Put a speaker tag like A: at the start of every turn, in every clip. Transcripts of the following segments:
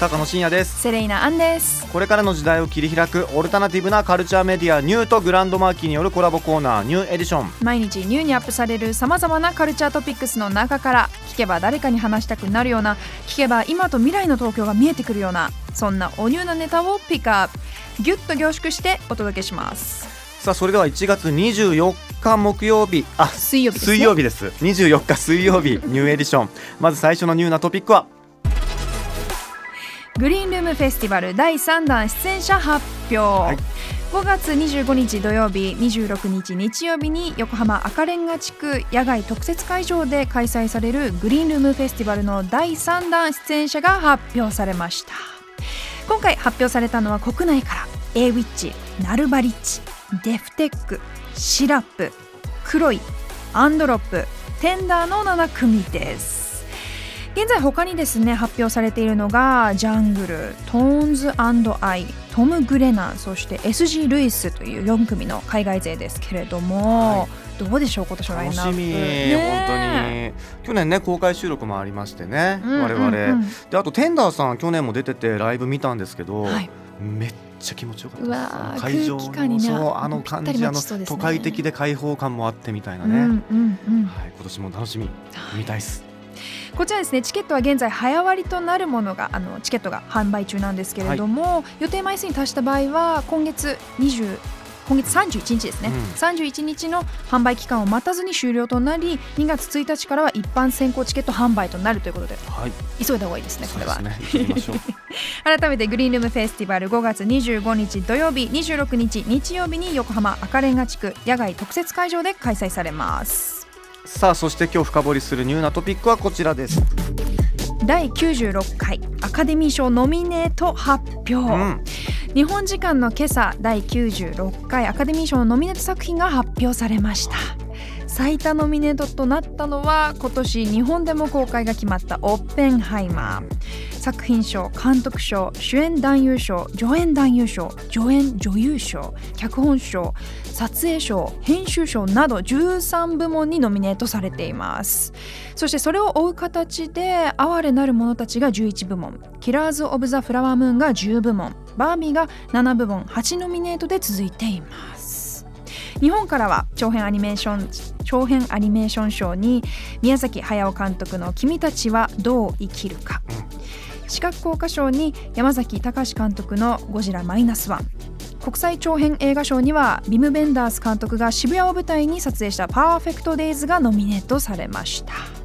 A: 高野真也です。
B: セレイナアンです。
A: これからの時代を切り開くオルタナティブなカルチャーメディアニューとグランドマーキーによるコラボコーナーニューエディション。
B: 毎日ニューにアップされるさまざまなカルチャートピックスの中から聞けば誰かに話したくなるような聞けば今と未来の東京が見えてくるようなそんなおニューなネタをピックアップギュッと凝縮してお届けします。
A: さあそれでは1月24日木曜日。あ
B: 水曜日です、ね、
A: 水曜日です。24日水曜日ニューエディション。まず最初のニューなトピックは
B: グリーンルームフェスティバル第3弾出演者発表、
A: い。
B: 5月25日土曜日26日日曜日に横浜赤レンガ地区野外特設会場で開催されるグリーンルームフェスティバルの第3弾出演者が発表されました。今回発表されたのは国内から a ウィッチナルバリッチデフテックシラップクロイアンドロップテンダーの7組です現在他にですね発表されているのがジャングルトーンズアイトム・グレナンそして SG・ ルイスという4組の海外勢ですけれども、どうでしょう今年のラインナップ。
A: 楽しみ、
B: ね
A: 本当に去年ね公開収録もありましてね、
B: うんうんうん。
A: 我々。であとテンダーさん去年も出ててライブ見たんですけど、
B: はい。
A: めっちゃ気持ちよかったです。会場
B: 空気感にね
A: そうあの感じあの都会的で開放感もあってみたいなね、
B: うんうんうん。
A: はい、今年も楽しみ。見たいっす
B: こちらですねチケットは現在早割となるものがあのチケットが販売中なんですけれども、予定枚数に達した場合は今月20今月31日ですね、
A: うん。
B: 31日の販売期間を待たずに終了となり2月1日からは一般先行チケット販売となるということで
A: はい。
B: 急いだ方がいいですねこれは。
A: ね。
B: 改めてグリーンルームフェスティバル5月25日土曜日26日日曜日に横浜赤レンガ地区野外特設会場で開催されます
A: さあそして今日深掘りするニューなトピックはこちらです、
B: 第96回アカデミー賞ノミネート発表、
A: うん、
B: 日本時間の今朝第96回アカデミー賞のノミネート作品が発表されました最多ノミネートとなったのは今年日本でも公開が決まったオッペンハイマー。作品賞監督賞主演男優賞助演男優賞助演女優賞脚本賞撮影賞編集賞など13部門にノミネートされています。そしてそれを追う形で哀れなる者たちが11部門キラーズ・オブ・ザ・フラワームーンが10部門バービーが7部門8ノミネートで続いています。日本からは長編アニメーション長編アニメーション賞に宮崎駿監督の「君たちはどう生きるか」視覚効果賞に山崎隆監督の「ゴジラマイナスワン。国際長編映画賞にはビム・ベンダース監督が渋谷を舞台に撮影した「パーフェクト・デイズ」がノミネートされました。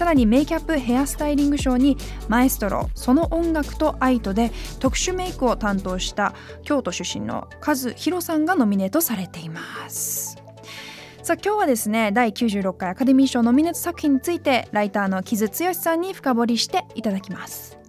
B: さらにメイキャップヘアスタイリングショーにマエストロその音楽と愛とで特殊メイクを担当した京都出身のカズヒロさんがノミネートされています。さあ今日はですね第96回アカデミー賞ノミネート作品についてライターの木津剛さんに深掘りしていただきます。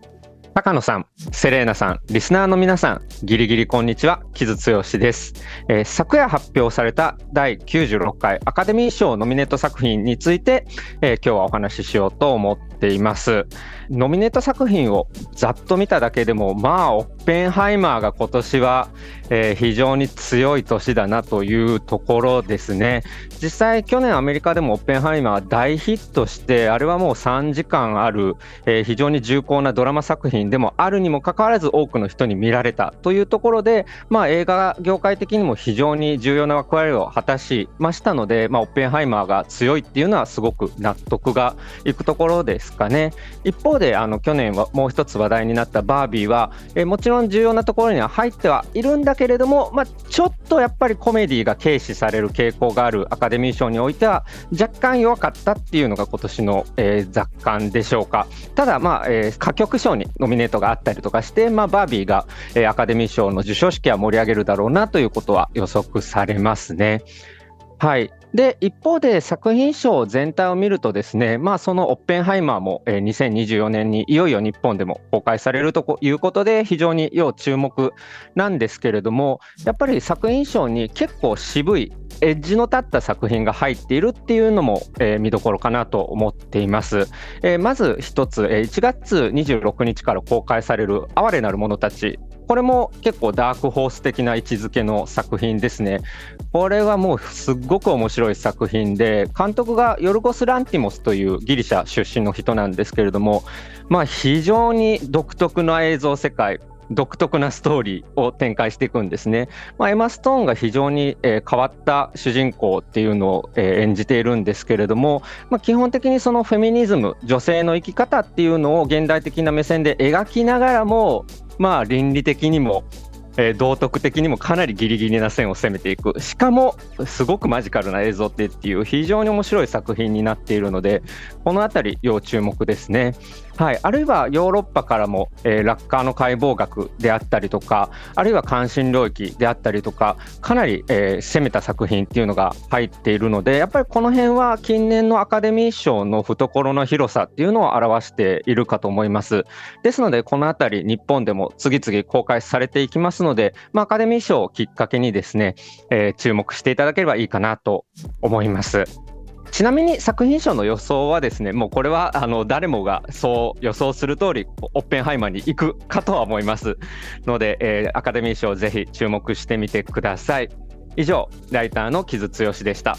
C: 高野さん、セレーナさん、リスナーの皆さん、ギリギリこんにちは、木津剛です、えー昨夜発表された第96回アカデミー賞ノミネート作品について、えー今日はお話ししようと思っています。ノミネート作品をざっと見ただけでも、まあ、オッペンハイマーが今年は、えー非常に強い年だなというところですね。実際、去年アメリカでもオッペンハイマーは大ヒットして、あれはもう3時間ある、えー非常に重厚なドラマ作品でもあるにもかかわらず多くの人に見られたというところで、まあ、映画業界的にも非常に重要な役割を果たしましたので、まあ、オッペンハイマーが強いっていうのはすごく納得がいくところですかね。一方であの去年はもう一つ話題になったバービーは、えーもちろん重要なところには入ってはいるんだけれども、まあ、ちょっとやっぱりコメディが軽視される傾向があるアカデミー賞においては若干弱かったっていうのが今年の、えー雑感でしょうか。ただ、まあえー歌曲賞にノミネートがあったりとかして、まあ、バービーが、えーアカデミー賞の授賞式は盛り上げるだろうなということは予測されますね。はい。で一方で作品賞全体を見るとですね、まあ、そのオッペンハイマーも、えー2024年にいよいよ日本でも公開されるということで非常に要注目なんですけれどもやっぱり作品賞に結構渋いエッジの立った作品が入っているっていうのも、えー見どころかなと思っています。えーまず一つ、えー1月26日から公開される「哀れなる者たち」これも結構ダークホース的な位置づけの作品ですね。これはもうすっごく面白い作品で監督がヨルゴス・ランティモスというギリシャ出身の人なんですけれども、まあ、非常に独特な映像世界独特なストーリーを展開していくんですね。まあ、エマ・ストーンが非常に、えー変わった主人公っていうのを、えー演じているんですけれども、まあ、基本的にそのフェミニズム女性の生き方っていうのを現代的な目線で描きながらも、まあ、倫理的にも、えー道徳的にもかなりギリギリな線を攻めていくしかもすごくマジカルな映像ってっていう非常に面白い作品になっているのでこのあたり要注目ですね。はい、あるいはヨーロッパからも、えーラッカーの解剖学であったりとかあるいは関心領域であったりとかかなり、えー攻めた作品っていうのが入っているのでやっぱりこの辺は近年のアカデミー賞の懐の広さっていうのを表しているかと思います。ですのでこのあたり日本でも次々公開されていきますので、まあ、アカデミー賞をきっかけにですね、えー注目していただければいいかなと思います。ちなみに作品賞の予想はですねもうこれはあの誰もがそう予想する通りオッペンハイマーに行くかとは思いますので、えーアカデミー賞ぜひ注目してみてください。以上ライターの木津剛でした。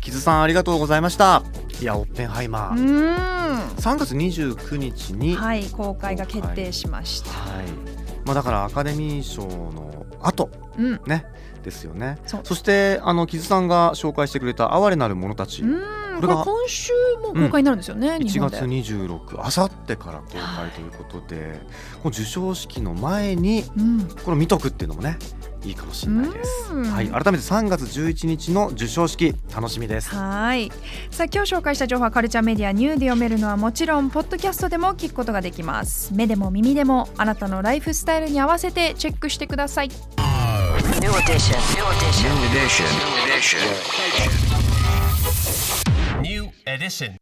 A: 木津さんありがとうございました。いやオッペンハイマ
B: う
A: ー
B: ー
A: 3月29日に
B: んはい公開が決定しました、
A: はい。まあ、だからアカデミー賞の後。
B: うん。
A: ね。ですよね。
B: そ
A: してあの木津さんが紹介してくれた「哀れなる者たち」
B: うん
A: これが
B: 今週も公開になるんですよね、日
A: 1
B: 本で
A: 月26あさってから公開ということで、この授賞式の前に
B: うん
A: これ見とくっていうのもねいいかもしれないです、
B: うん
A: はい、改めて3月11日の授賞式楽しみです
B: はいさあ今日紹介した情報はカルチャーメディアニューで読めるのはもちろんポッドキャストでも聞くことができます目でも耳でもあなたのライフスタイルに合わせてチェックしてください
D: New edition. New edition.
E: New edition. New edition.
F: edition.